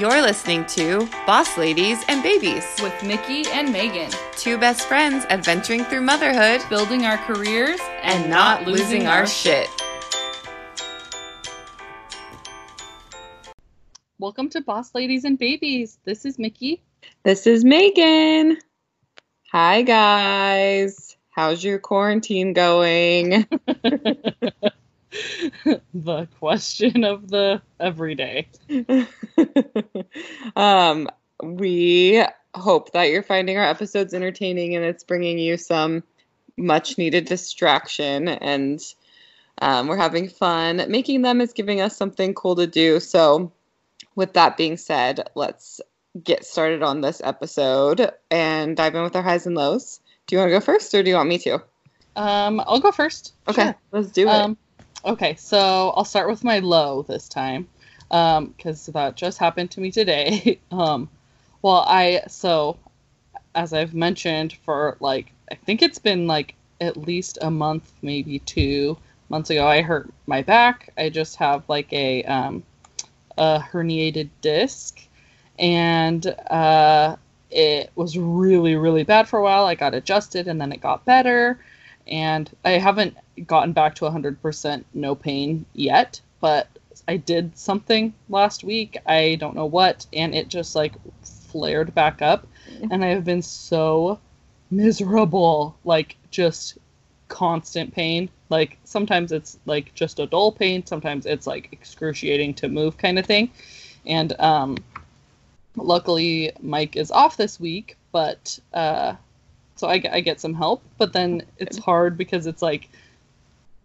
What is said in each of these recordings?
You're listening to Boss Ladies and Babies, with Mickey and Megan, two best friends adventuring through motherhood building our careers and not losing our shit. Welcome to Boss Ladies and Babies. This is Mickey. This is Megan. Hi, guys. How's your quarantine going? the question of the everyday. um, we hope that you're finding our episodes entertaining and it's bringing you some much needed distraction and um, we're having fun. Making them is giving us something cool to do. So, with that being said, let's get started on this episode and dive in with our highs and lows. Do you want to go first or do you want me to? Um, I'll go first. Okay, Sure. let's do it. Um, okay, so I'll start with my low this time, because that just happened to me today. um, well, I so as I've mentioned for like I think it's been like at least a month, maybe two months ago. I hurt my back. I just have like a um, a herniated disc, and uh, it was really really bad for a while. I got adjusted, and then it got better and I haven't gotten back to 100% no pain yet, but I did something last week. I don't know what, and it just like flared back up, and I have been so miserable, like just constant pain. Like sometimes it's like just a dull pain, sometimes it's like excruciating to move kind of thing. And um luckily Mike is off this week, but uh so I, I get some help but then it's hard because it's like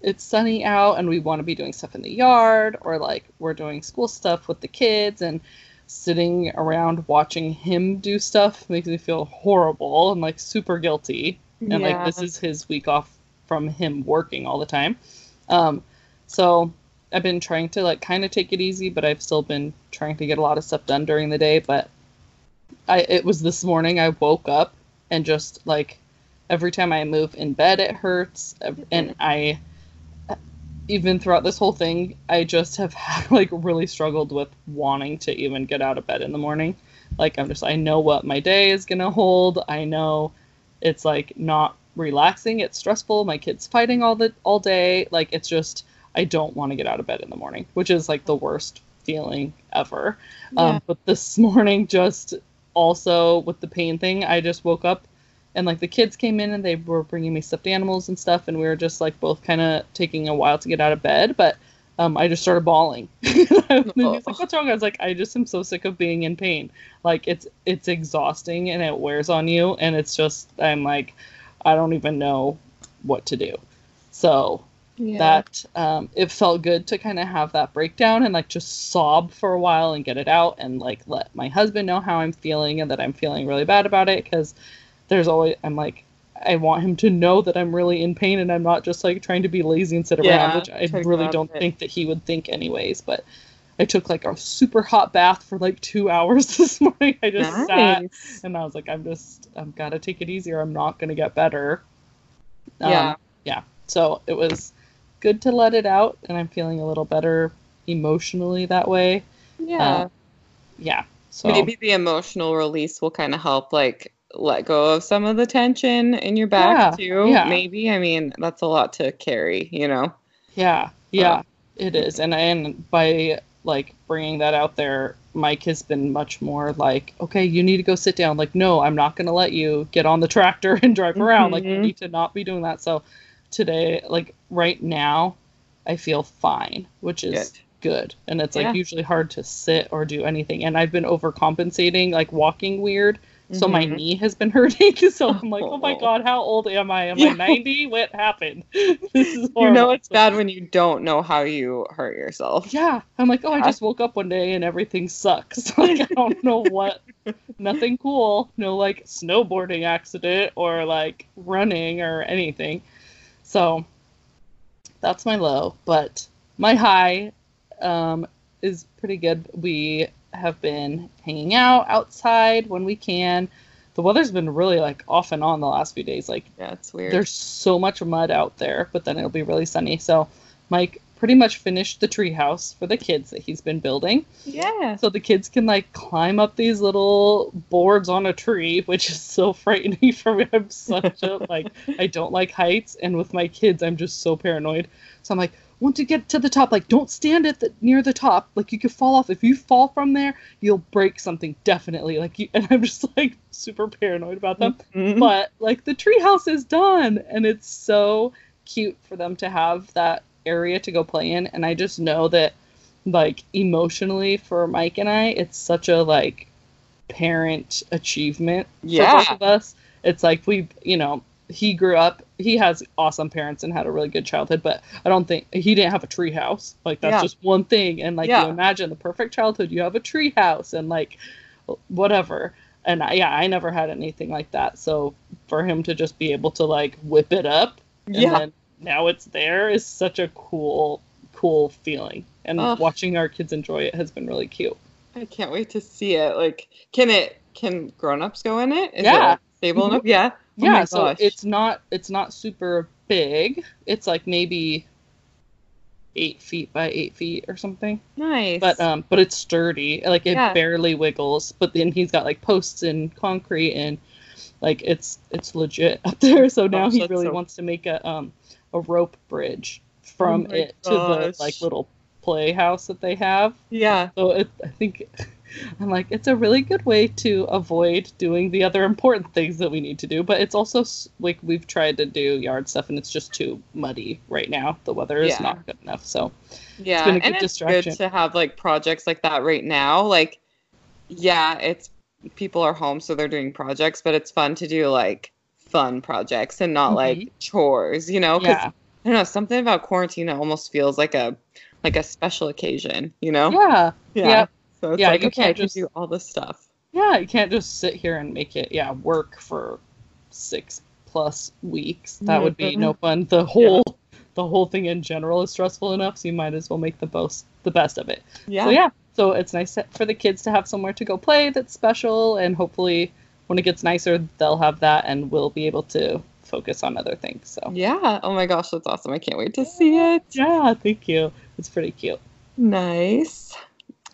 it's sunny out and we want to be doing stuff in the yard or like we're doing school stuff with the kids and sitting around watching him do stuff makes me feel horrible and like super guilty. And like this is his week off from him working all the time. Um so i've been trying to like kind of take it easy but i've still been trying to get a lot of stuff done during the day but i it was this morning i woke up and just like every time I move in bed, it hurts. And I, even throughout this whole thing, I just have like really struggled with wanting to even get out of bed in the morning. Like, I'm just, I know what my day is going to hold. I know it's like not relaxing. It's stressful. My kid's fighting all the, all day. Like, it's just, I don't want to get out of bed in the morning, which is like the worst feeling ever. Yeah. Um, but this morning, just also with the pain thing, I just woke up and like the kids came in and they were bringing me stuffed animals and stuff, and we were just like both kind of taking a while to get out of bed. But um, I just started bawling. and he's like, "What's wrong?" I was like, "I just am so sick of being in pain. Like it's it's exhausting and it wears on you, and it's just I'm like, I don't even know what to do." So yeah. that um, it felt good to kind of have that breakdown and like just sob for a while and get it out and like let my husband know how I'm feeling and that I'm feeling really bad about it because there's always I'm like I want him to know that I'm really in pain and I'm not just like trying to be lazy and sit around, Yeah, which I try to get really don't it. think that he would think anyways. But I took like a super hot bath for like two hours this morning. I just sat and I was like, I'm just I've got to take it easy or I'm not gonna get better. Yeah. Um, yeah. So it was good to let it out, and I'm feeling a little better emotionally that way. Yeah. uh, Yeah. So Maybe the emotional release will kind of help, like, let go of some of the tension in your back, Yeah, too. yeah. Maybe. I mean, that's a lot to carry, you know? yeah, yeah, Uh, it is, and and by like bringing that out there, Mike has been much more like, okay, you need to go sit down. Like, no, I'm not gonna let you get on the tractor and drive around. Like, you Mhm. need to not be doing that. So today, like right now, I feel fine, which is good. And it's like Yeah. usually hard to sit or do anything. And I've been overcompensating, like walking weird. So my Mhm. knee has been hurting. So I'm like, oh my Oh. god, how old am I? Am Yeah. I 90? What happened? This is You know it's bad when you don't know how you hurt yourself. Yeah. I'm like, oh, I just woke up one day and everything sucks. like I don't know what. Nothing cool. No like snowboarding accident or like running or anything. So that's my low. But my high um, is pretty good. We have been hanging out outside when we can. The weather's been really like off and on the last few days. Like Yeah, it's weird. there's so much mud out there, but then it'll be really sunny. So Mike pretty much finished the treehouse for the kids that he's been building. Yeah. So the kids can like climb up these little boards on a tree, which is so frightening for me. I'm such a like I don't like heights, and with my kids, I'm just so paranoid. So I'm like, once to get to the top, like don't stand at the near the top. Like you could fall off. If you fall from there, you'll break something definitely. Like you, and I'm just like super paranoid about them. Mhm. But like the treehouse is done, and it's so cute for them to have that area to go play in. And I just know that like emotionally for Mike and I, it's such a like parent achievement yeah. for both of us. It's like we've you know he grew up he has awesome parents and had a really good childhood but i don't think he didn't have a tree house like that's Yeah. just one thing and like Yeah. you imagine the perfect childhood you have a tree house and like whatever and I, yeah i never had anything like that so for him to just be able to like whip it up and Yeah. then now it's there is such a cool cool feeling and Ugh. watching our kids enjoy it has been really cute I can't wait to see it. Like, can it? Can grown-ups go in it? Is Yeah. It stable Mhm. enough? Yeah. Oh yeah my so gosh. it's not it's not super big it's like maybe eight feet by eight feet or something nice. but um but it's sturdy like it Yeah. barely wiggles but then he's got like posts and concrete and like it's it's legit up there so now Gosh, he really so- wants to make a um a rope bridge from Oh it to the like little playhouse that they have yeah. so it, I think I'm like it's a really good way to avoid doing the other important things that we need to do, but it's also like we've tried to do yard stuff and it's just too muddy right now. The weather is Yeah. not good enough. So Yeah, been a good and it's distraction. good to have like projects like that right now. Like, yeah, it's people are home, so they're doing projects, but it's fun to do like fun projects and not like mm-hmm. chores, you know? 'Cause, yeah, I don't know, something about quarantine it almost feels like a like a special occasion, you know? yeah, yeah, So Yeah, like you okay, can't just- do all this stuff. yeah. You can't just sit here and make it yeah work for six plus weeks. That would be no mm-hmm. fun. The whole the whole thing in general is stressful enough, so you might as well make the most the best of it. Yeah. So yeah, so it's nice for the kids to have somewhere to go play that's special, and hopefully when it gets nicer, they'll have that, and we'll be able to focus on other things. So Yeah. Oh my gosh, that's awesome. I can't wait to see it. yeah, thank you. It's pretty cute. Nice.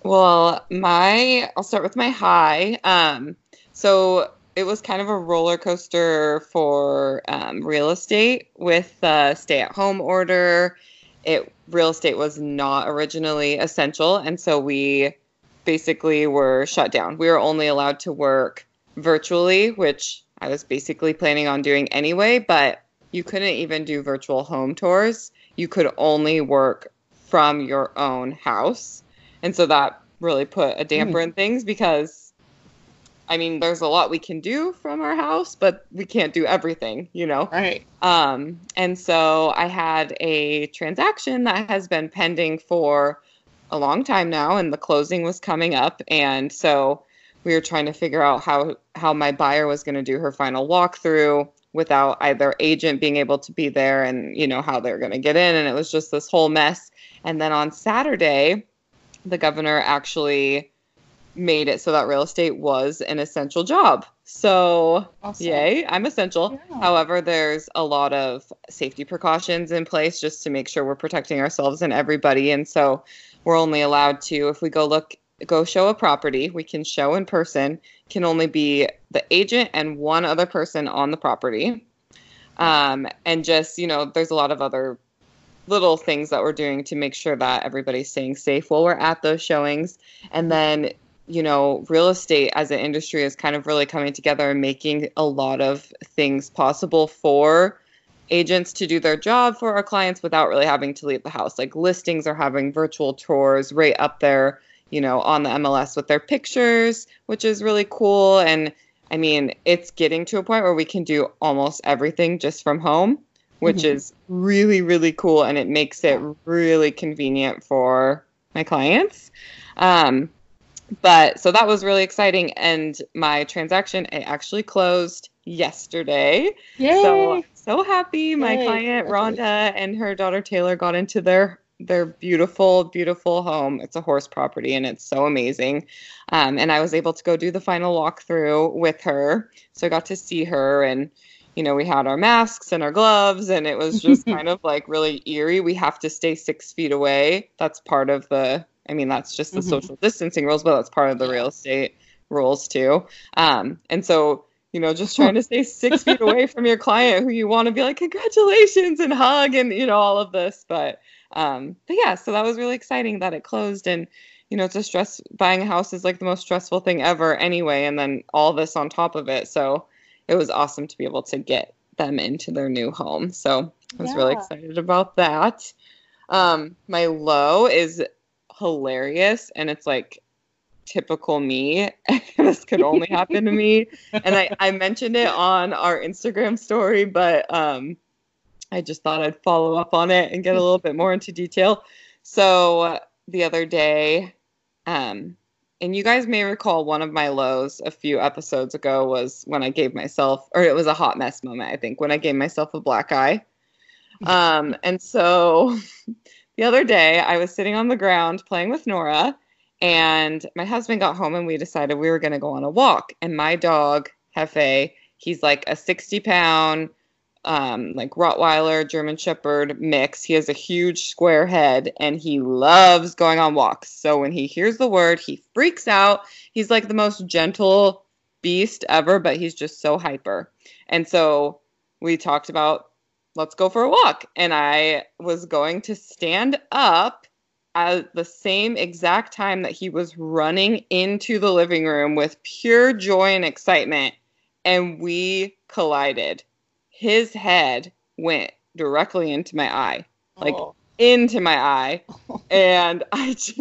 Well, my I'll start with my high. Um, so it was kind of a roller coaster for um, real estate with the stay-at-home order. It real estate was not originally essential, and so we basically were shut down. We were only allowed to work virtually, which I was basically planning on doing anyway, but you couldn't even do virtual home tours. You could only work from your own house. And so that really put a damper in things because I mean there's a lot we can do from our house, but we can't do everything, you know. Right. Um, and so I had a transaction that has been pending for a long time now, and the closing was coming up. And so we were trying to figure out how how my buyer was going to do her final walkthrough without either agent being able to be there, and you know how they're going to get in. And it was just this whole mess. And then on Saturday, the governor actually made it so that real estate was an essential job. So Awesome. Yay, I'm essential. Yeah. However, there's a lot of safety precautions in place just to make sure we're protecting ourselves and everybody. And so we're only allowed to, if we go look, go show a property, we can show in person, can only be the agent and one other person on the property. Um, and just, you know, there's a lot of other little things that we're doing to make sure that everybody's staying safe while we're at those showings. And then you know, real estate as an industry is kind of really coming together and making a lot of things possible for agents to do their job for our clients without really having to leave the house. Like listings are having virtual tours right up there, you know, on the MLS with their pictures, which is really cool. And I mean, it's getting to a point where we can do almost everything just from home, which Mhm. is really, really cool. And it makes it really convenient for my clients. Um, but so that was really exciting and my transaction it actually closed yesterday Yay. so so happy my Yay, client rhonda and her daughter taylor got into their their beautiful beautiful home it's a horse property and it's so amazing um, and i was able to go do the final walkthrough with her so i got to see her and you know, we had our masks and our gloves, and it was just kind of like really eerie. We have to stay six feet away. That's part of the, I mean, that's just the Mhm. social distancing rules, but that's part of the real estate rules too. Um, and so, you know, just trying to stay six feet away from your client who you want to be like, congratulations and hug and, you know, all of this. But, um, but yeah, so that was really exciting that it closed and, you know, it's a stress buying a house is like the most stressful thing ever anyway. And then all this on top of it. So it was awesome to be able to get them into their new home. So I was really excited about that. Um, my low is hilarious and it's like typical me. this could only happen to me. And I, I mentioned it on our Instagram story, but um, I just thought I'd follow up on it and get a little bit more into detail. So uh, the other day, um, and you guys may recall one of my lows a few episodes ago was when I gave myself, or it was a hot mess moment, I think, when I gave myself a black eye. Um, and so the other day, I was sitting on the ground playing with Nora, and my husband got home, and we decided we were going to go on a walk. And my dog, Hefe, he's like a 60 pound, um, like Rottweiler, German Shepherd mix. He has a huge square head, and he loves going on walks. So when he hears the word, he freaks out. He's like the most gentle beast ever, but he's just so hyper. And so we talked about let's go for a walk. And I was going to stand up at the same exact time that he was running into the living room with pure joy and excitement. And we collided. His head went directly into my eye, like Oh. into my eye. And I just,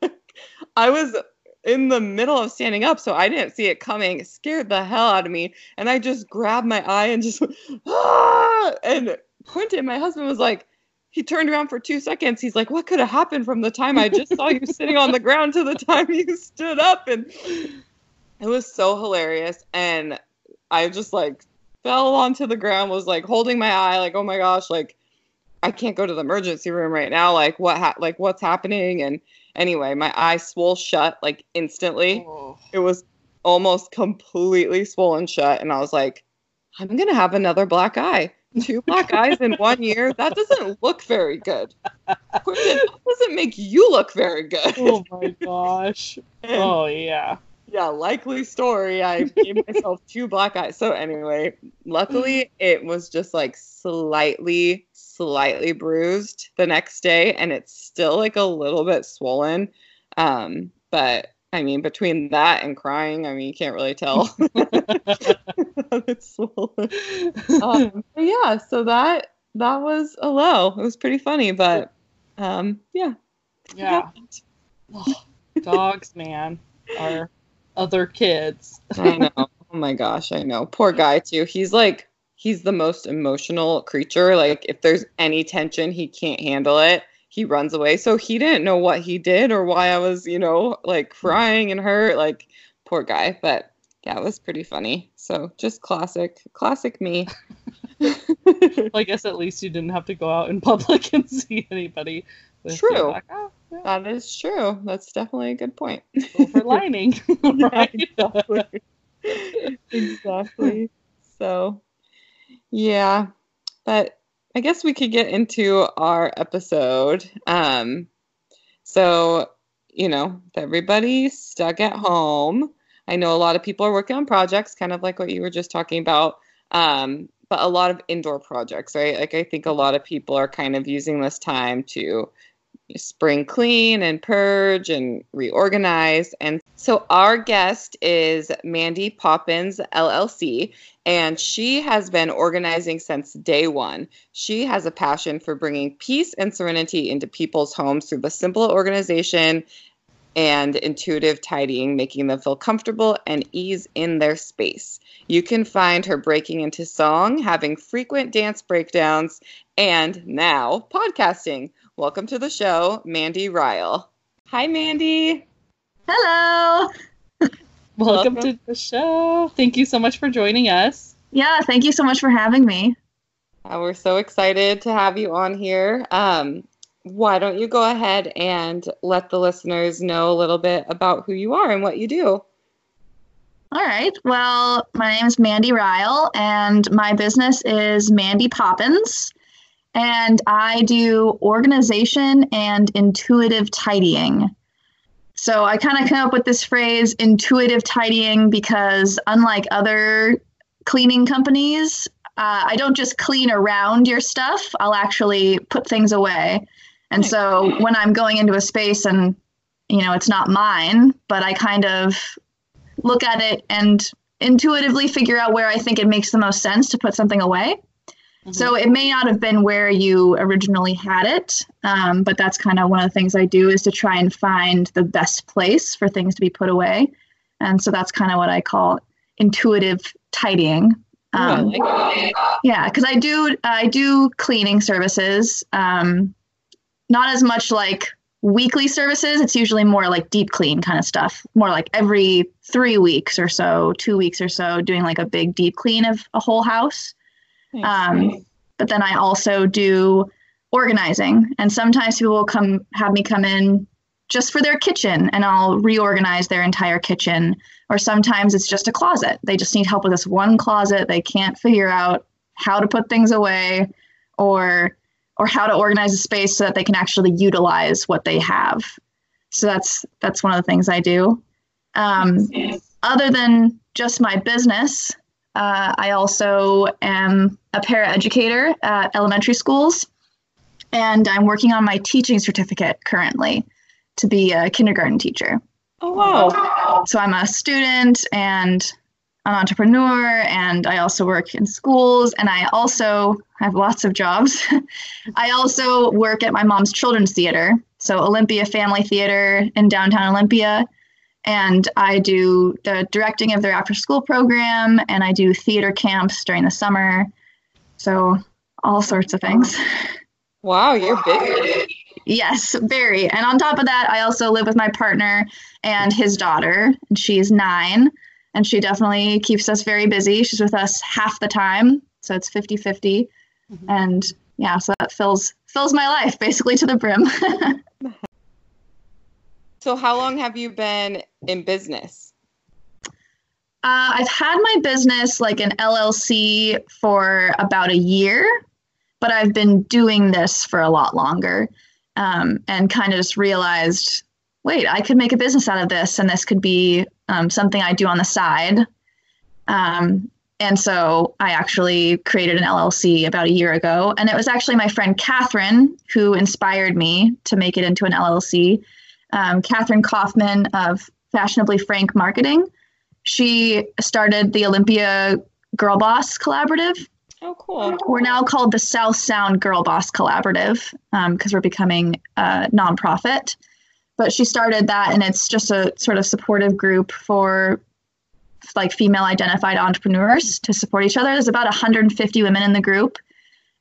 like, I was in the middle of standing up, so I didn't see it coming. It scared the hell out of me. And I just grabbed my eye and just, ah! And Quentin, my husband, was like, he turned around for two seconds. He's like, What could have happened from the time I just saw you sitting on the ground to the time you stood up? And it was so hilarious. And I just like fell onto the ground, was like holding my eye, like, Oh my gosh, like, I can't go to the emergency room right now. Like, what, ha- like, what's happening? And anyway, my eye swole shut like instantly Oh. it was almost completely swollen shut and i was like i'm gonna have another black eye two black eyes in one year that doesn't look very good Quentin, that doesn't make you look very good oh my gosh. Oh yeah. Yeah likely story. I gave myself two black eyes. So anyway luckily it was just like slightly slightly bruised the next day and it's still like a little bit swollen. Um but i mean between that and crying i mean you can't really tell. It's swollen. Um, yeah so that that was a low. It was pretty funny but um yeah. Yeah. Dogs, man, are other kids. I know. Oh my gosh, I know. Poor guy too. He's like he's the most emotional creature. Like if there's any tension, he can't handle it. He runs away. So he didn't know what he did or why I was, you know, like crying and hurt. Like poor guy. But yeah, it was pretty funny. So just classic, classic me. Well, I guess at least you didn't have to go out in public and see anybody. True. black eye. Yeah. that is true. That's definitely a good point. Silver lining, right? exactly. exactly. So, yeah, but I guess we could get into our episode. Um, so, you know, if everybody's stuck at home, I know a lot of people are working on projects, kind of like what you were just talking about. Um, but a lot of indoor projects, right? Like I think a lot of people are kind of using this time to spring clean and purge and reorganize. And so our guest is Mandy Poppins, LLC, and she has been organizing since day one. She has a passion for bringing peace and serenity into people's homes through the simple organization and intuitive tidying, making them feel comfortable and ease in their space. You can find her breaking into song, having frequent dance breakdowns, and now podcasting. Welcome to the show, Mandy Ryle. Hi, Mandy. Hello. Welcome, Welcome. to the show. Thank you so much for joining us. Yeah, thank you so much for having me. Uh, we're so excited to have you on here. Um, why don't you go ahead and let the listeners know a little bit about who you are and what you do? All right. Well, my name is Mandy Ryle, and my business is Mandy Poppins. And I do organization and intuitive tidying. So I kind of came up with this phrase intuitive tidying because, unlike other cleaning companies, uh, I don't just clean around your stuff, I'll actually put things away. And so when I'm going into a space and, you know, it's not mine, but I kind of look at it and intuitively figure out where I think it makes the most sense to put something away. Mm-hmm. So it may not have been where you originally had it, um, but that's kind of one of the things I do is to try and find the best place for things to be put away. And so that's kind of what I call intuitive tidying. Um, Ooh, yeah, because I do I do cleaning services. Um, not as much like weekly services. It's usually more like deep clean kind of stuff. More like every three weeks or so, two weeks or so, doing like a big deep clean of a whole house. Um, but then I also do organizing, and sometimes people will come have me come in just for their kitchen, and I'll reorganize their entire kitchen. Or sometimes it's just a closet. They just need help with this one closet. They can't figure out how to put things away, or or how to organize a space so that they can actually utilize what they have. So that's that's one of the things I do. Um, other than just my business, uh, I also am a paraeducator at elementary schools, and I'm working on my teaching certificate currently to be a kindergarten teacher. Oh, wow. So I'm a student and an entrepreneur, and I also work in schools, and I also have lots of jobs. I also work at my mom's children's theater, so Olympia Family Theater in downtown Olympia and I do the directing of their after school program and I do theater camps during the summer. So all sorts of things. Wow, you're big. Yes, very. And on top of that, I also live with my partner and his daughter, and she's nine, and she definitely keeps us very busy. She's with us half the time, so it's 50 50. Mm-hmm. And yeah, so that fills fills my life basically to the brim. So, how long have you been in business? Uh, I've had my business like an LLC for about a year, but I've been doing this for a lot longer um, and kind of just realized wait, I could make a business out of this, and this could be um, something I do on the side. Um, and so I actually created an LLC about a year ago. And it was actually my friend Catherine who inspired me to make it into an LLC um, Catherine Kaufman of Fashionably Frank Marketing. She started the Olympia Girl Boss Collaborative. Oh, cool. We're now called the South Sound Girl Boss Collaborative because um, we're becoming a nonprofit. But she started that, and it's just a sort of supportive group for like female identified entrepreneurs to support each other. There's about 150 women in the group,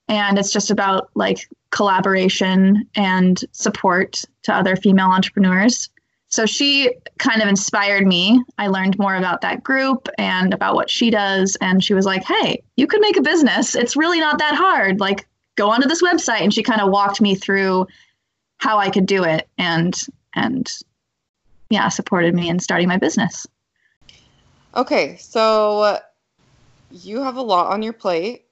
and it's just about like collaboration and support to other female entrepreneurs. So she kind of inspired me. I learned more about that group and about what she does. And she was like, hey, you could make a business. It's really not that hard. Like, go onto this website. And she kind of walked me through how I could do it and, and yeah, supported me in starting my business. Okay. So you have a lot on your plate.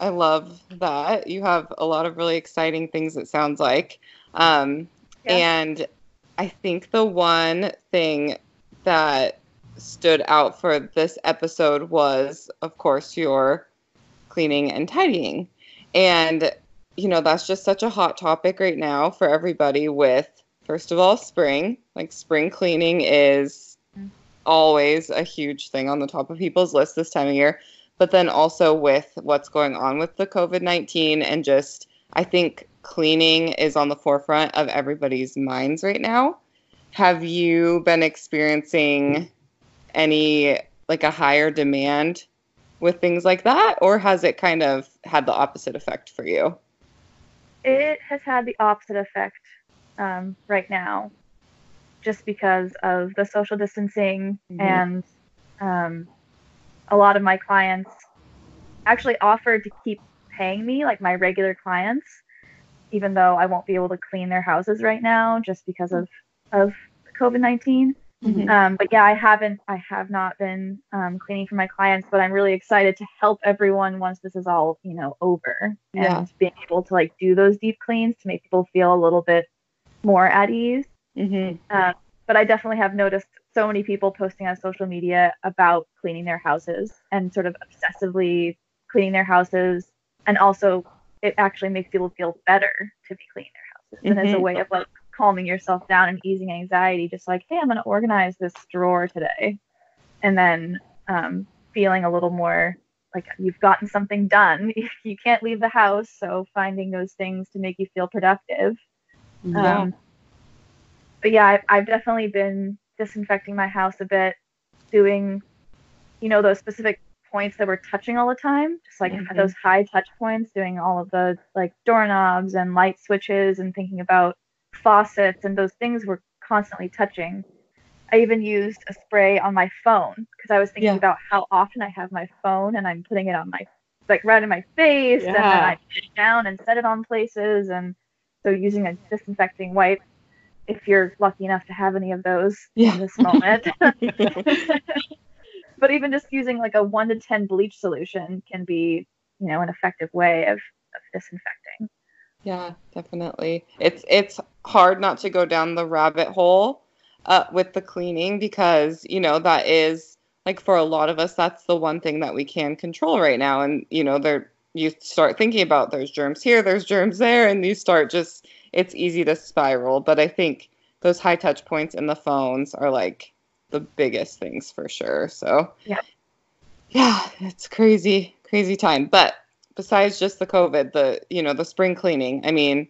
I love that. You have a lot of really exciting things, it sounds like. Um, yeah. And I think the one thing that stood out for this episode was, of course, your cleaning and tidying. And, you know, that's just such a hot topic right now for everybody with, first of all, spring. Like, spring cleaning is always a huge thing on the top of people's list this time of year but then also with what's going on with the COVID 19 and just, I think cleaning is on the forefront of everybody's minds right now. Have you been experiencing any, like a higher demand with things like that, or has it kind of had the opposite effect for you? It has had the opposite effect um, right now, just because of the social distancing mm-hmm. and um, a lot of my clients actually offered to keep paying me like my regular clients even though I won't be able to clean their houses right now just because of of COVID-19. Mhm. Um, but yeah, I haven't, I have not been um, cleaning for my clients, but I'm really excited to help everyone once this is all, you know, over and Yeah. being able to like do those deep cleans to make people feel a little bit more at ease. Mhm. Um, but I definitely have noticed so many people posting on social media about cleaning their houses and sort of obsessively cleaning their houses. And also, it actually makes people feel better to be cleaning their houses. And as a way of like calming yourself down and easing anxiety, just like, hey, I'm going to organize this drawer today. And then um, feeling a little more like you've gotten something done. you can't leave the house. So finding those things to make you feel productive. Yeah. Um, but yeah, I've, I've definitely been disinfecting my house a bit, doing, you know, those specific points that we're touching all the time, just like Mhm. those high touch points, doing all of the like doorknobs and light switches and thinking about faucets and those things we're constantly touching. I even used a spray on my phone because I was thinking Yeah. about how often I have my phone and I'm putting it on my like right in my face and then I put it down and set it on places and so using a disinfecting wipe if you're lucky enough to have any of those Yeah. in this moment. but even just using like a one to ten bleach solution can be, you know, an effective way of, of disinfecting. Yeah, definitely. It's it's hard not to go down the rabbit hole uh, with the cleaning because you know that is like for a lot of us that's the one thing that we can control right now, and you know there you start thinking about there's germs here, there's germs there, and you start just it's easy to spiral. But I think those high touch points in the phones are like the biggest things for sure. So Yeah. yeah, it's crazy, crazy time. But besides just the COVID, the you know the spring cleaning. I mean,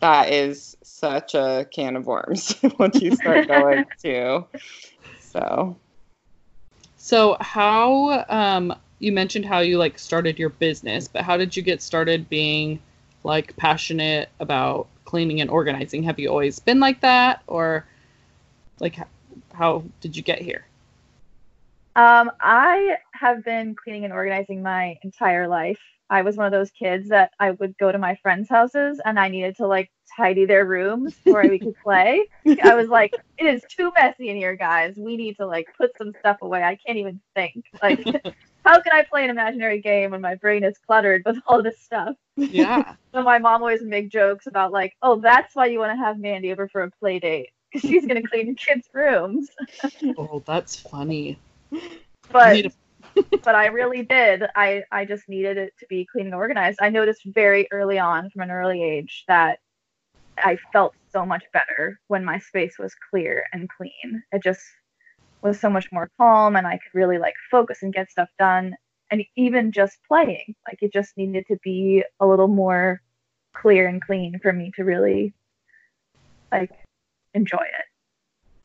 that is such a can of worms once you start going to. So So how um you mentioned how you like started your business, but how did you get started being like passionate about cleaning and organizing? Have you always been like that or like how did you get here? Um, I have been cleaning and organizing my entire life. I was one of those kids that I would go to my friends' houses and I needed to like tidy their rooms before we could play. I was like, it is too messy in here, guys. We need to like put some stuff away. I can't even think. Like, how can I play an imaginary game when my brain is cluttered with all this stuff? Yeah. So my mom always make jokes about like, oh, that's why you want to have Mandy over for a play date because she's gonna clean kids' rooms. oh, that's funny. But but I really did. I I just needed it to be clean and organized. I noticed very early on, from an early age, that I felt so much better when my space was clear and clean. It just was so much more calm, and I could really like focus and get stuff done. And even just playing, like it just needed to be a little more clear and clean for me to really like enjoy it.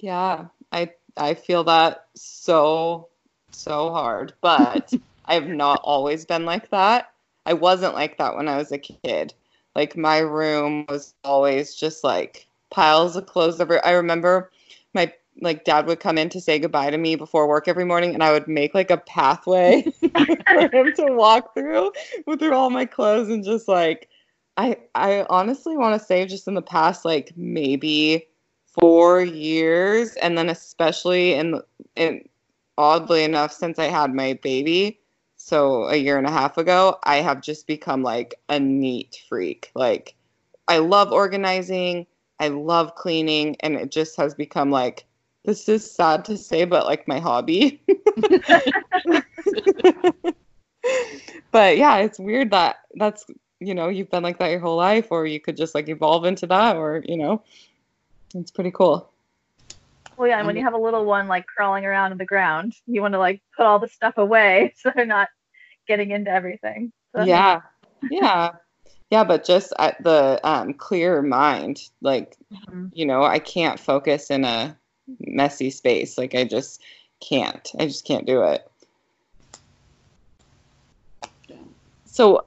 yeah, I I feel that so so hard, but I've not always been like that. I wasn't like that when I was a kid. Like my room was always just like piles of clothes over. I remember my like dad would come in to say goodbye to me before work every morning and I would make like a pathway for him to walk through with through all my clothes and just like I I honestly want to say just in the past like maybe 4 years and then especially in in oddly enough since I had my baby so a year and a half ago I have just become like a neat freak. Like I love organizing I love cleaning and it just has become like this is sad to say but like my hobby. But yeah it's weird that that's you know you've been like that your whole life or you could just like evolve into that or you know it's pretty cool. Well, yeah, and when you have a little one like crawling around in the ground, you want to like put all the stuff away so they're not getting into everything. So yeah. yeah. Yeah but just at the um clear mind like Mhm. you know i can't focus in a messy space. Like i just can't. I just can't do it. So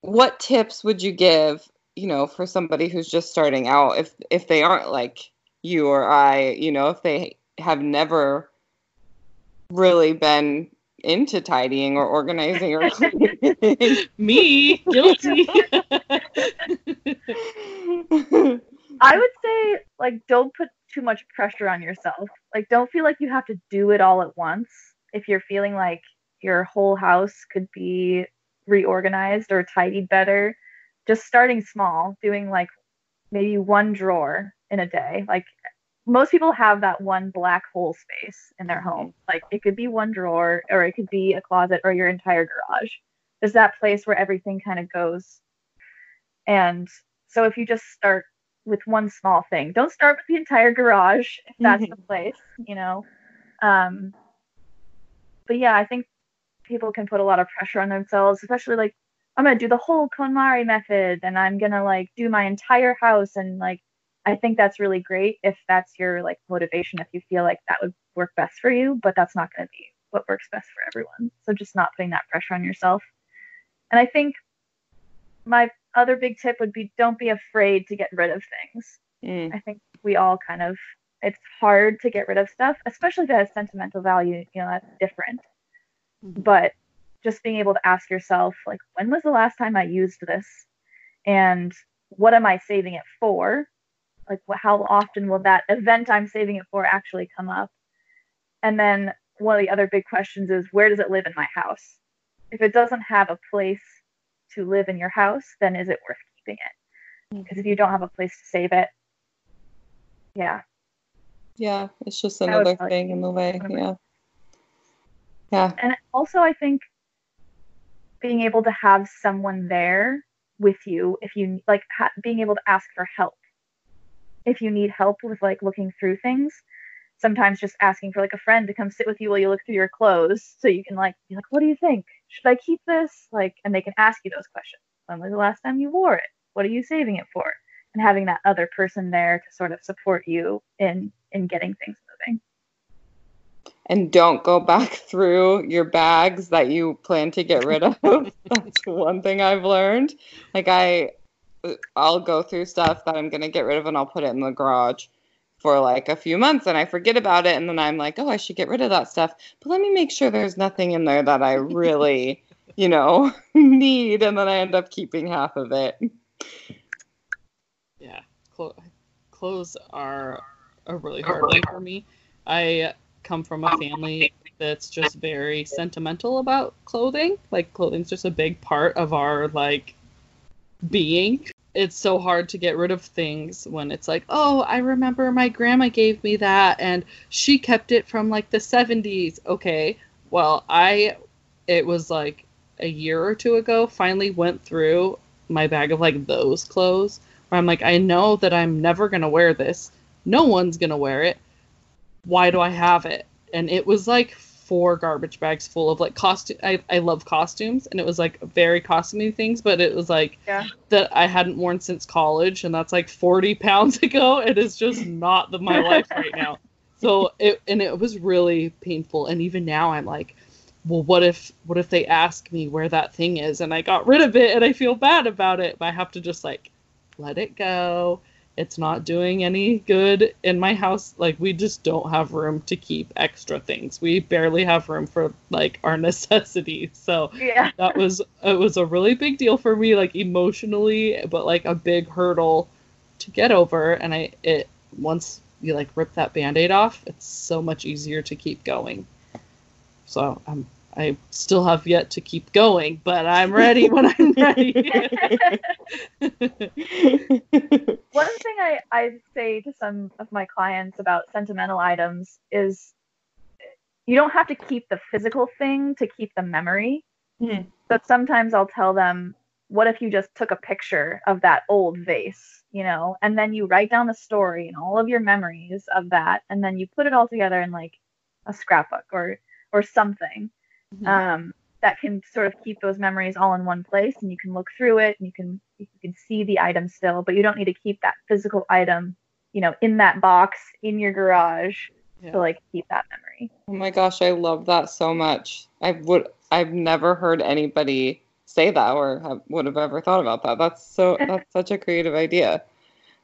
what tips would you give you know for somebody who's just starting out? If if they aren't like you or i you know if they have never really been into tidying or organizing or Me, guilty. I would say like don't put too much pressure on yourself. Like, don't feel like you have to do it all at once. If you're feeling like your whole house could be reorganized or tidied better, just starting small, doing like maybe one drawer in a day. Like, most people have that one black hole space in their home. Like, it could be one drawer, or it could be a closet, or your entire garage. There's that place where everything kind of goes. And so, if you just start with one small thing. Don't start with the entire garage if that's the place, you know. Um, but yeah, I think people can put a lot of pressure on themselves, especially like I'm gonna do the whole KonMari method and I'm gonna like do my entire house and like I think that's really great if that's your like motivation if you feel like that would work best for you, but that's not gonna be what works best for everyone. So just not putting that pressure on yourself. And I think my other big tip would be don't be afraid to get rid of things. Mm. I think we all kind of it's hard to get rid of stuff, especially if it has sentimental value, you know, that's different. Mhm. But just being able to ask yourself like when was the last time I used this? And what am I saving it for? Like how often will that event I'm saving it for actually come up? And then one of the other big questions is where does it live in my house? If it doesn't have a place to live in your house, then is it worth keeping it? Because if mm-hmm. you don't have a place to save it, yeah, Yeah, it's just another thing in the way. Yeah. Yeah. and also I think being able to have someone there with you if you like ha- being able to ask for help if you need help with like looking through things sometimes just asking for like a friend to come sit with you while you look through your clothes so you can like be like what do you think should i keep this? Like and they can ask you those questions. When was the last time you wore it? What are you saving it for? And having that other person there to sort of support you in in getting things moving. And don't go back through your bags that you plan to get rid of. That's one thing I've learned. Like I I'll go through stuff that I'm going to get rid of and I'll put it in the garage for like a few months and I forget about it and then I'm like, "Oh, I should get rid of that stuff." But let me make sure there's nothing in there that I really, you know, need and then I end up keeping half of it. Yeah, clo- clothes are a really hard one for me. I come from a family that's just very sentimental about clothing. Like clothing's just a big part of our like being. It's so hard to get rid of things when it's like, "Oh, I remember my grandma gave me that and she kept it from like the 70s." Okay. Well, I it was like a year or two ago finally went through my bag of like those clothes where I'm like, I know that I'm never gonna wear this. No one's gonna wear it. Why do I have it? And it was like four garbage bags full of like costume. I, I love costumes, and it was like very costumey things, but it was like Yeah. that I hadn't worn since college, and that's like 40 pounds ago. It is just not the, my life right now. So it and it was really painful. And even now, I'm like, well, what if what if they ask me where that thing is, and I got rid of it, and I feel bad about it, but I have to just like let it go. It's not doing any good in my house. Like we just don't have room to keep extra things. We barely have room for like our necessities. So yeah that was it was a really big deal for me, like emotionally, but like a big hurdle to get over. And I it once you like rip that band-aid off, it's so much easier to keep going. So I'm I still have yet to keep going, but I'm ready when I'm ready. One thing I, I say to some of my clients about sentimental items is you don't have to keep the physical thing to keep the memory. Hmm. But sometimes I'll tell them, what if you just took a picture of that old vase, you know, and then you write down the story and all of your memories of that, and then you put it all together in like a scrapbook or or something Mhm. um, that can sort of keep those memories all in one place and you can look through it and you can you can see the item still but you don't need to keep that physical item you know in that box in your garage Yeah. to like keep that memory Oh my gosh, I love that so much. I would I've never heard anybody say that or have, would have ever thought about that. That's so that's such a creative idea.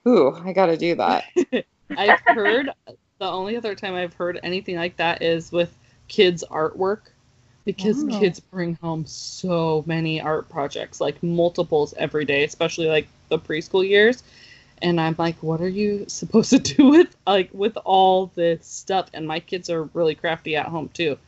Ooh, I got to do that. I've heard the only other time I've heard anything like that is with kids' artwork because Oh. kids bring home so many art projects, like multiples every day, especially like the preschool years. And I'm like, what are you supposed to do with like with all this stuff? And my kids are really crafty at home too.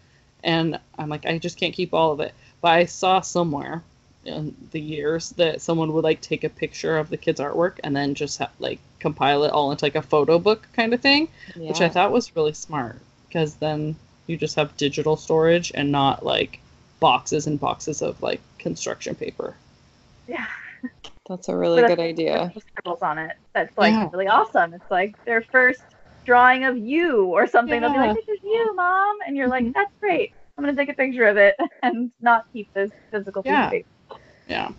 And I'm like, I just can't keep all of it. But I saw somewhere in the years that someone would like take a picture of the kids' artwork and then just ha- like compile it all into like a photo book kind of thing, which I thought was really smart because then you just have digital storage and not like boxes and boxes of like construction paper. Yeah. That's a really good idea. Scribbles on it. That's like Yeah. really awesome. It's like their first drawing of you or something. They'll be like, "This is you, mom," and you're like, Mhm. "That's great. I'm gonna take a picture of it and not keep this physical piece Yeah. paper." Yeah.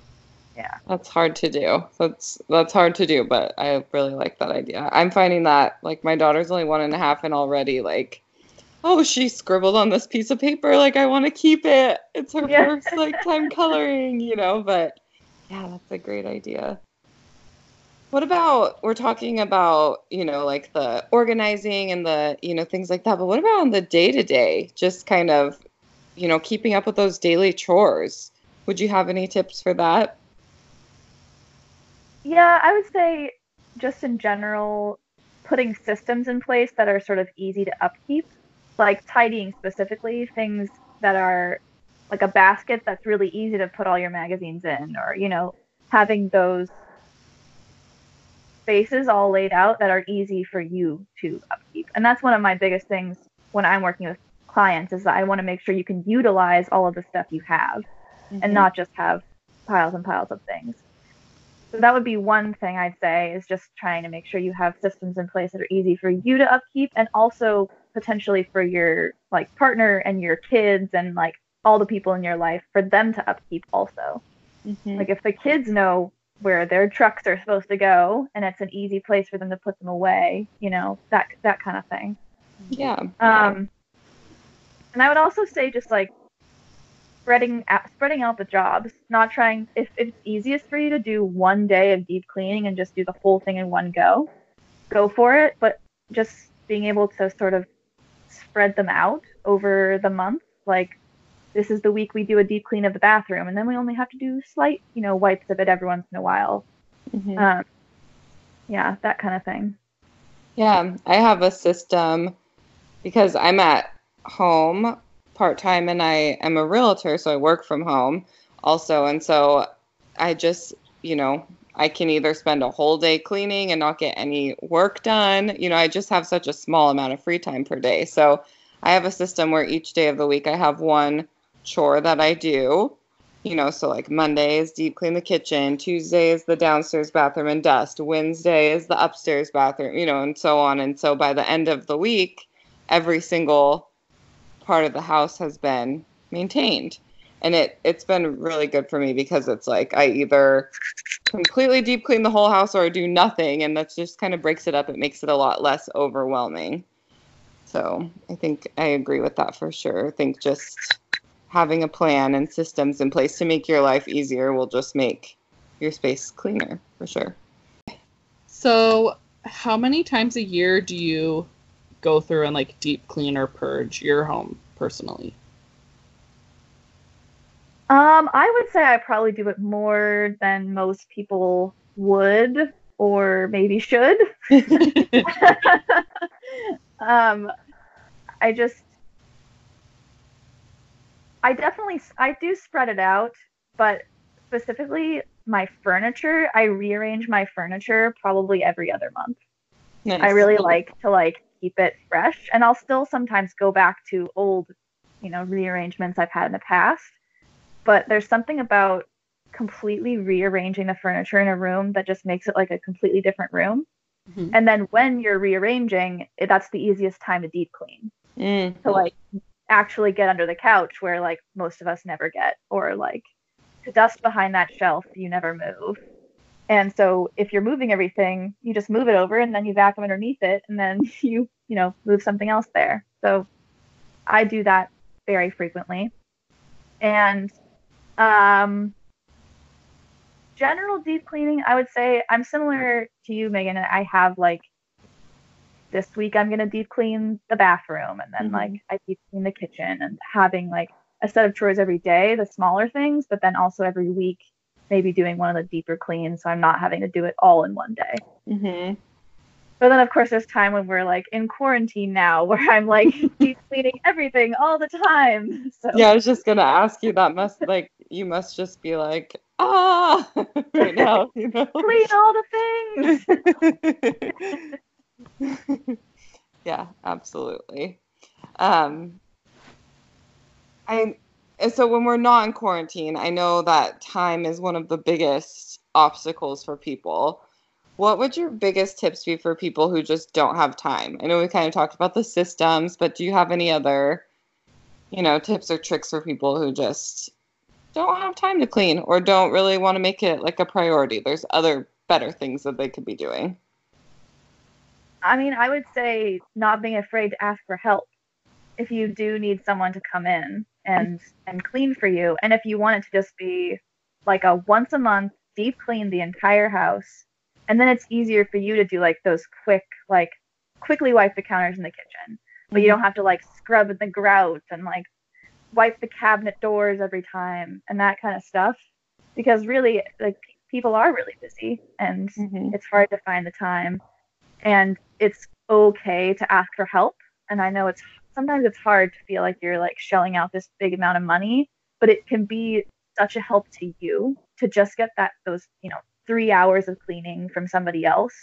That's hard to do. That's that's hard to do, but I really like that idea. I'm finding that like my daughter's only one and a half and already like, oh, she scribbled on this piece of paper. Like I want to keep it. It's her Yeah. first like time coloring, you know. But yeah, that's a great idea. What about we're talking about you know like the organizing and the you know things like that, but what about on the day to day? Just kind of you know keeping up with those daily chores. Would you have any tips for that? Yeah, I would say just in general, putting systems in place that are sort of easy to upkeep, like tidying specifically, things that are like a basket that's really easy to put all your magazines in, or, you know, having those spaces all laid out that are easy for you to upkeep. And that's one of my biggest things when I'm working with clients is that I want to make sure you can utilize all of the stuff you have and mm-hmm. not just have piles and piles of things. So that would be one thing I'd say is just trying to make sure you have systems in place that are easy for you to upkeep and also potentially for your like partner and your kids and like all the people in your life for them to upkeep also. Mhm. Like if the kids know where their trucks are supposed to go and it's an easy place for them to put them away, you know, that that kind of thing. Yeah. Um, and I would also say just like spreading out, spreading out the jobs, not trying. If, if it's easiest for you to do one day of deep cleaning and just do the whole thing in one go, go for it. But just being able to sort of spread them out over the month, like this is the week we do a deep clean of the bathroom, and then we only have to do slight, you know, wipes of it every once in a while. Mhm. Um, yeah, that kind of thing. Yeah, I have a system because I'm at home part time and I am a realtor, so I work from home also. And so I just, you know, I can either spend a whole day cleaning and not get any work done. You know, I just have such a small amount of free time per day. So I have a system where each day of the week I have one chore that I do. You know, so like Monday is deep clean the kitchen, Tuesday is the downstairs bathroom and dust, Wednesday is the upstairs bathroom, you know, and so on. And so by the end of the week, every single part of the house has been maintained. And it it's been really good for me because it's like I either completely deep clean the whole house or I do nothing and that just kind of breaks it up. It makes it a lot less overwhelming. So I think I agree with that for sure. I think just having a plan and systems in place to make your life easier will just make your space cleaner for sure. So, how many times a year do you go through and like deep clean or purge your home personally? Um, I would say I probably do it more than most people would or maybe should. um, I just, I definitely, I do spread it out, but specifically my furniture, I rearrange my furniture probably every other month. Nice. I really like to like keep it fresh, and I'll still sometimes go back to old, you know, rearrangements I've had in the past. But there's something about completely rearranging the furniture in a room that just makes it like a completely different room. Mhm. And then when you're rearranging, that's the easiest time to deep clean Mm. to like actually get under the couch where like most of us never get, or like to dust behind that shelf you never move. And so if you're moving everything, you just move it over and then you vacuum underneath it and then you, you know, move something else there. So I do that very frequently. And um general deep cleaning, I would say I'm similar to you, Megan. and I have like this week I'm gonna deep clean the bathroom and then Mhm. like I deep clean the kitchen and having like a set of chores every day, the smaller things, but then also every week maybe doing one of the deeper cleans so I'm not having to do it all in one day. Mm-hmm. But then, of course, there's time when we're like in quarantine now, where I'm like deep cleaning everything all the time. So Yeah, I was just gonna ask you. That must like you must just be like ah right now, you know. clean all the things. yeah, absolutely. Um, I and so when we're not in quarantine, I know that time is one of the biggest obstacles for people. What would your biggest tips be for people who just don't have time? I know we kind of talked about the systems, but do you have any other, you know, tips or tricks for people who just don't have time to clean or don't really want to make it like a priority? There's other better things that they could be doing. I mean, I would say not being afraid to ask for help if you do need someone to come in and and clean for you, and if you want it to just be like a once a month deep clean the entire house, and then it's easier for you to do like those quick like quickly wipe the counters in the kitchen, but you don't have to like scrub the grout and like wipe the cabinet doors every time and that kind of stuff. Because really like people are really busy and Mhm. it's hard to find the time. And it's okay to ask for help. And i know it's sometimes it's hard to feel like you're like shelling out this big amount of money but it can be such a help to you to just get that those you know three hours of cleaning from somebody else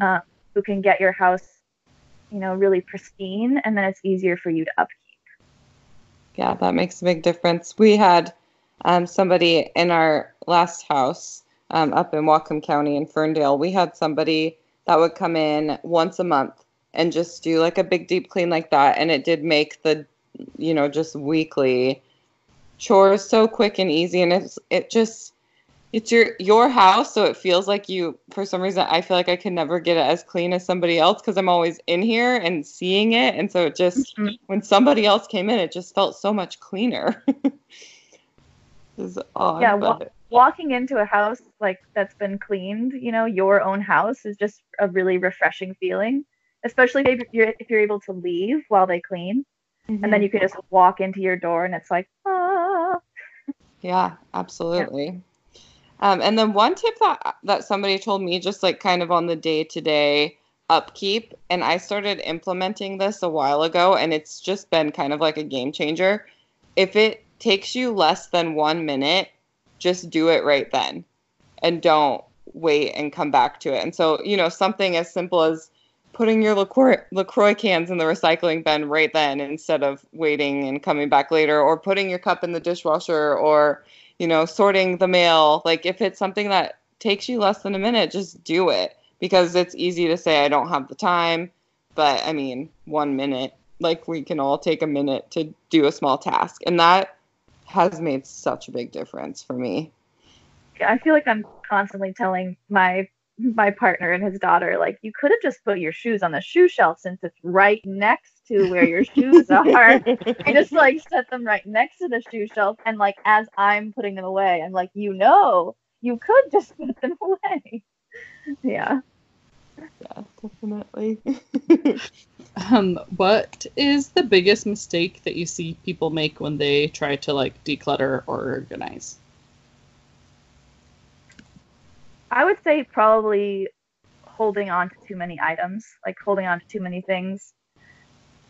um, who can get your house you know really pristine and then it's easier for you to upkeep Yeah, that makes a big difference. We had um, somebody in our last house um, up in Whatcom County in Ferndale. We had somebody that would come in once a month and just do like a big deep clean like that. And it did make the, you know, just weekly chores so quick and easy. And it's, it just, it's your your house, so it feels like you. For some reason, I feel like I can never get it as clean as somebody else because I'm always in here and seeing it, and so it just Mhm. when somebody else came in, it just felt so much cleaner. it's odd, Yeah, wa- walking into a house like that's been cleaned, you know, your own house is just a really refreshing feeling, especially if you're if you're able to leave while they clean, and then you can just walk into your door and it's like, ah. Yeah, absolutely. Um, and then one tip that that somebody told me, just like kind of on the day to day upkeep, and I started implementing this a while ago, and it's just been kind of like a game changer. If it takes you less than one minute, just do it right then, and don't wait and come back to it. And so, you know, something as simple as putting your LaCroix, LaCroix cans in the recycling bin right then instead of waiting and coming back later, or putting your cup in the dishwasher, or you know, sorting the mail. Like if it's something that takes you less than a minute, just do it because it's easy to say I don't have the time, but I mean, 1 minute, like we can all take a minute to do a small task. And that has made such a big difference for me. I feel like I'm constantly telling my my partner and his daughter like you could have just put your shoes on the shoe shelf since it's right next to where your shoes are. I just like set them right next to the shoe shelf and like as I'm putting them away, I'm like, you know, you could just put them away. Yeah. yeah, definitely. Um, what is the biggest mistake that you see people make when they try to like declutter or organize? I would say probably holding on to too many items, like holding on to too many things,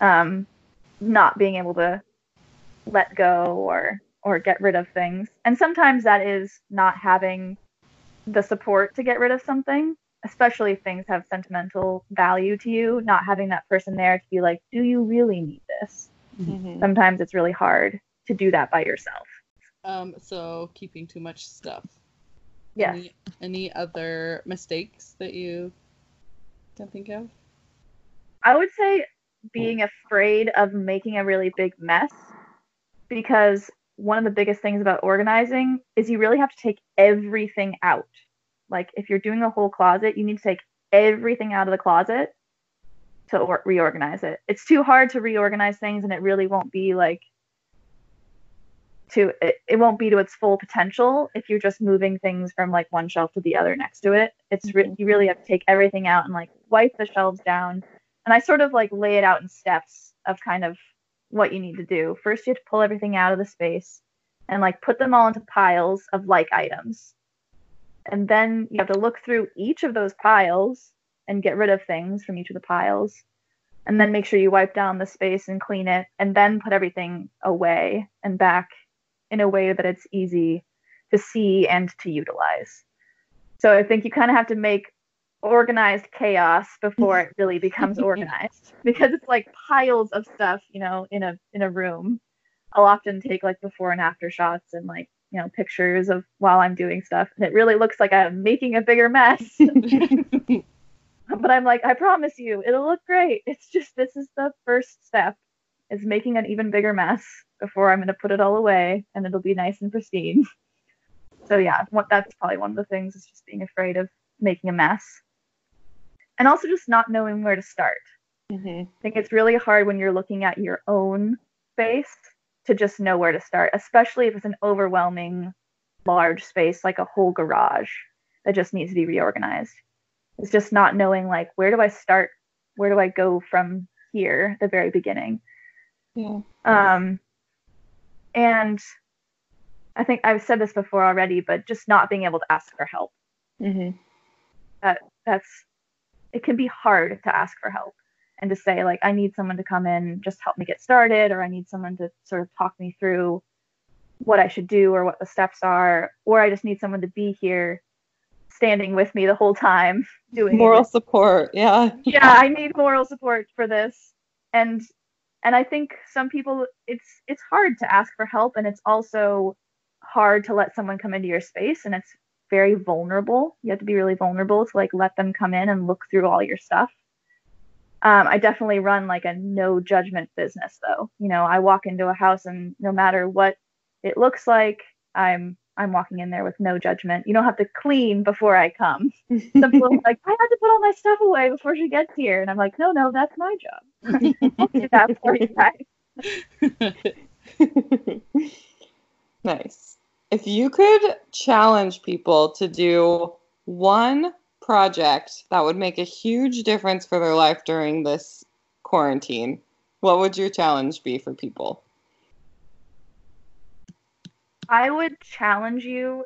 um, not being able to let go or or get rid of things. And sometimes that is not having the support to get rid of something, especially if things have sentimental value to you, not having that person there to be like, do you really need this? Mhm. Sometimes it's really hard to do that by yourself. Um, so keeping too much stuff. Yes. Any, any other mistakes that you can think of? I would say being afraid of making a really big mess because one of the biggest things about organizing is you really have to take everything out. Like if you're doing a whole closet, you need to take everything out of the closet to or- reorganize it. It's too hard to reorganize things and it really won't be like to it, it won't be to its full potential if you're just moving things from like one shelf to the other next to it. It's re- mm-hmm. you really have to take everything out and like wipe the shelves down and I sort of like lay it out in steps of kind of what you need to do. First, you have to pull everything out of the space, and like put them all into piles of like items. And then you have to look through each of those piles and get rid of things from each of the piles. And then make sure you wipe down the space and clean it, and then put everything away and back in a way that it's easy to see and to utilize. So I think you kind of have to make organized chaos before it really becomes organized because it's like piles of stuff, you know, in a in a room. I'll often take like before and after shots and like, you know, pictures of while I'm doing stuff and it really looks like I'm making a bigger mess. but I'm like, I promise you, it'll look great. It's just this is the first step is making an even bigger mess before I'm going to put it all away and it'll be nice and pristine. So yeah, what that's probably one of the things is just being afraid of making a mess. And also just not knowing where to start. Mm-hmm. I think it's really hard when you're looking at your own space to just know where to start, especially if it's an overwhelming large space like a whole garage that just needs to be reorganized. It's just not knowing like where do I start? Where do I go from here, the very beginning? Yeah. Um, and I think I've said this before already, but just not being able to ask for help. Mm-hmm. That that's it can be hard to ask for help and to say like I need someone to come in just help me get started or I need someone to sort of talk me through what I should do or what the steps are or I just need someone to be here standing with me the whole time doing Moral it. support. Yeah. yeah i need moral support for this and and i think some people it's it's hard to ask for help and it's also hard to let someone come into your space and it's very vulnerable. You have to be really vulnerable to like let them come in and look through all your stuff. Um, i definitely run like a no judgment business though. You know i walk into a house and no matter what it looks like i'm i'm walking in there with no judgment you don't have to clean before i come some people are like, I had to put all my stuff away before she gets here. And I'm like, no, no, that's my job. I'll do that for you guys. nice. If you could challenge people to do one project that would make a huge difference for their life during this quarantine, what would your challenge be for people? I would challenge you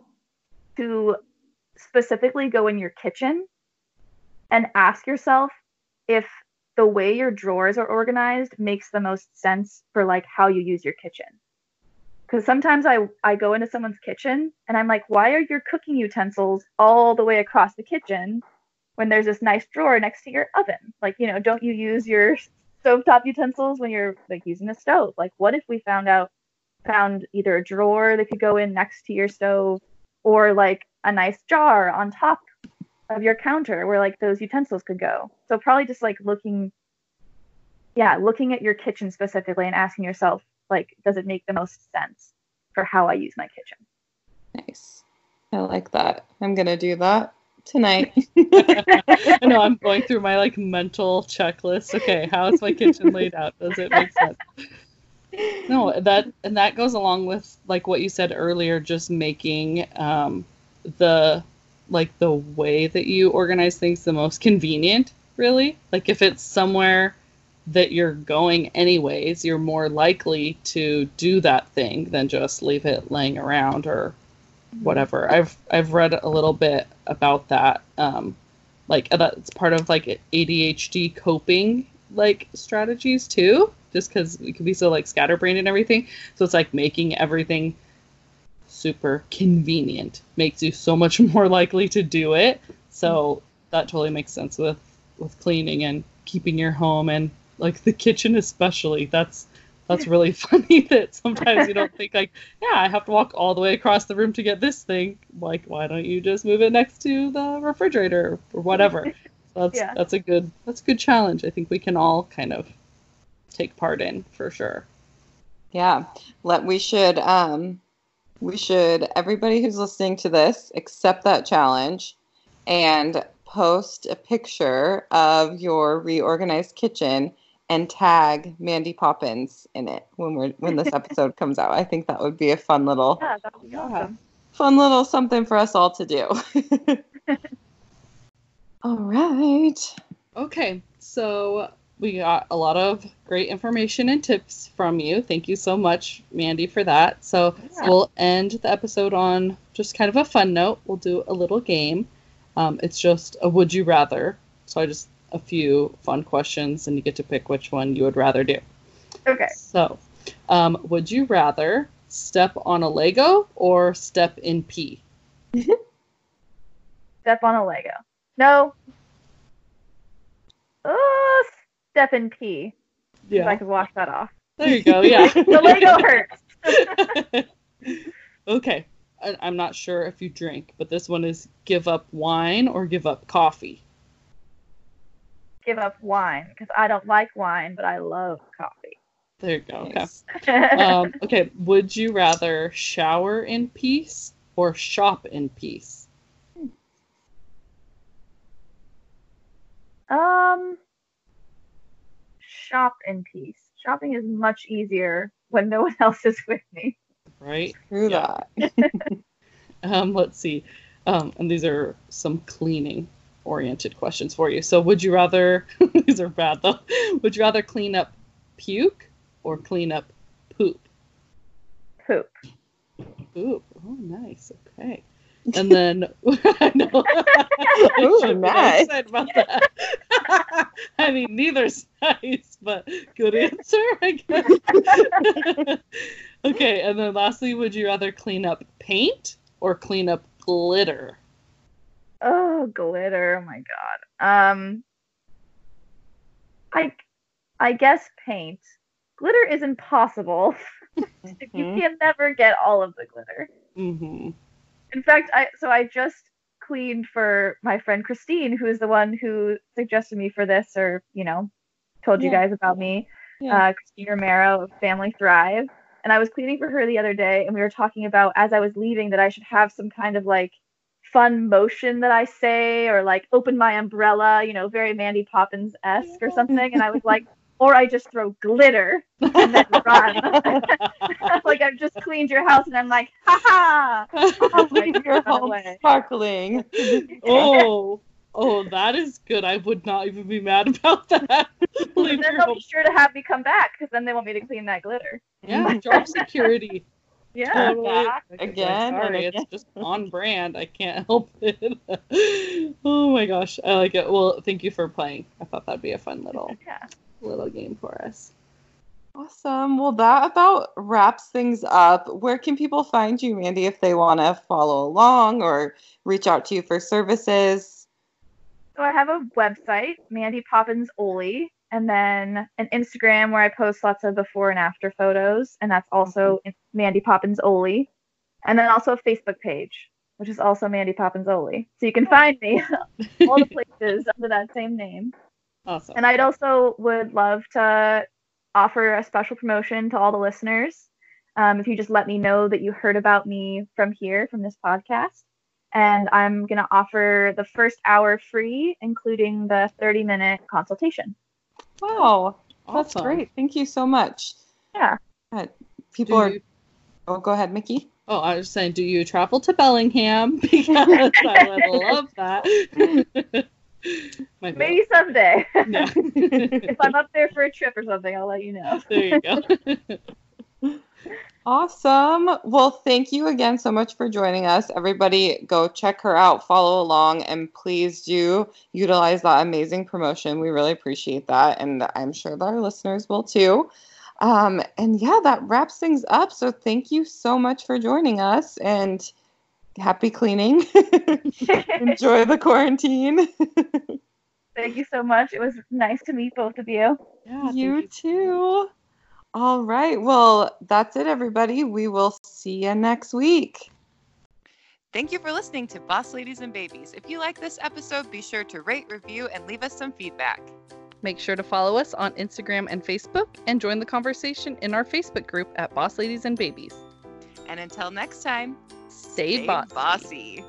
to specifically go in your kitchen and ask yourself if the way your drawers are organized makes the most sense for like how you use your kitchen. Because sometimes I, I go into someone's kitchen and I'm like, why are your cooking utensils all the way across the kitchen when there's this nice drawer next to your oven? Like, you know, don't you use your stovetop utensils when you're like using the stove? Like, what if we found out found either a drawer that could go in next to your stove or like a nice jar on top of your counter where like those utensils could go. So probably just like looking yeah, looking at your kitchen specifically and asking yourself like does it make the most sense for how I use my kitchen? Nice. I like that. I'm going to do that tonight. I know I'm going through my like mental checklist. Okay, how is my kitchen laid out? Does it make sense? No, that and that goes along with like what you said earlier, just making um, the like the way that you organize things the most convenient. Really, like if it's somewhere that you're going anyways, you're more likely to do that thing than just leave it laying around or whatever. I've I've read a little bit about that. Um, like that's part of like ADHD coping like strategies too just because we can be so like scatterbrained and everything. So it's like making everything super convenient makes you so much more likely to do it. So that totally makes sense with with cleaning and keeping your home and like the kitchen especially. That's that's really funny that sometimes you don't think like, yeah, I have to walk all the way across the room to get this thing. Like, why don't you just move it next to the refrigerator or whatever? So that's Yeah. that's a good that's a good challenge. I think we can all kind of take part in for sure. Yeah. Let we should um we should everybody who's listening to this accept that challenge and post a picture of your reorganized kitchen and tag Mandy Poppins in it when we're when this episode comes out. I think that would be a fun little Yeah, that would be Yeah. awesome. fun little something for us all to do. all right. Okay, so we got a lot of great information and tips from you. Thank you so much, Mandy, for that. So Yeah. we'll end the episode on just kind of a fun note. We'll do a little game. Um, it's just a would you rather. So I just a few fun questions, and you get to pick which one you would rather do. Okay. So, um, would you rather step on a Lego or step in pee? Step on a Lego. No. Oh, step in pee. Yeah. I could wash that off. There you go. Yeah. the Lego hurts. okay. I, I'm not sure if you drink, but this one is give up wine or give up coffee. Give up wine because I don't like wine, but I love coffee. There you go. Okay. Um, okay. Would you rather shower in peace or shop in peace? Um, shop in peace. Shopping is much easier when no one else is with me. Right. True Yeah. that. Um, let's see. Um, and these are some cleaning oriented questions for you. So, would you rather, these are bad though, would you rather clean up puke or clean up poop? Poop. Poop. Oh, nice. Okay. And then, I know. I Ooh, should nice. excited about that. I mean, neither's nice, but good answer, I guess. okay. And then lastly, would you rather clean up paint or clean up glitter? Oh, glitter. Oh my god. Um I I guess paint. Glitter is impossible. you Mhm. can never get all of the glitter. Mm-hmm. In fact, I so I just cleaned for my friend Christine, who is the one who suggested me for this or, you know, told you Yeah. guys about me. Yeah. Uh, Christine Romero of Family Thrive. And I was cleaning for her the other day, and we were talking about as I was leaving that I should have some kind of like fun motion that I say, or like open my umbrella, you know, very Mandy Poppins esque or something. And I was like, or I just throw glitter and then run. like I've just cleaned your house, and I'm like, ha ha! I'll leave your home way. sparkling. oh, oh, that is good. I would not even be mad about that. Leave then they'll home- be sure to have me come back because then they want me to clean that glitter. Yeah, mm-hmm. job security. Yeah. Totally. Back Like, I'm again and sorry, again. it's just on brand. I can't help it. oh my gosh, I like it. Well, thank you for playing. I thought that'd be a fun little Yeah. Little game for us. Awesome. Well, that about wraps things up. Where can people find you, Mandy, if they want to follow along or reach out to you for services? So I have a website, Mandy Poppins Oli, and then an Instagram where I post lots of before and after photos, and that's also mm-hmm. Mandy Poppins Oli, and then also a Facebook page, which is also Mandy Poppins Oli. So you can find me all the places under that same name. Awesome. And I'd also would love to offer a special promotion to all the listeners. Um, if you just let me know that you heard about me from here, from this podcast. And I'm going to offer the first hour free, including the 30 minute consultation. Wow. That's Awesome. great. Thank you so much. Yeah. Uh, Do people are. you- Oh, go ahead, Mickey. oh, I was saying, do you travel to Bellingham? Because I would love that. Maybe someday. If I'm up there for a trip or something, I'll let you know. there you go. Awesome. Well, thank you again so much for joining us. Everybody, go check her out, follow along, and please do utilize that amazing promotion. We really appreciate that. And I'm sure that our listeners will too. Um, and yeah, that wraps things up. So thank you so much for joining us and happy cleaning. Enjoy the quarantine. Thank you so much. It was nice to meet both of you. Yeah, thank you too. All right. Well, that's it, everybody. We will see you next week. Thank you for listening to Boss Ladies and Babies. If you like this episode, be sure to rate, review, and leave us some feedback. Make sure to follow us on Instagram and Facebook and join the conversation in our Facebook group at Boss Ladies and Babies. And until next time, Stay, stay bossy. bossy.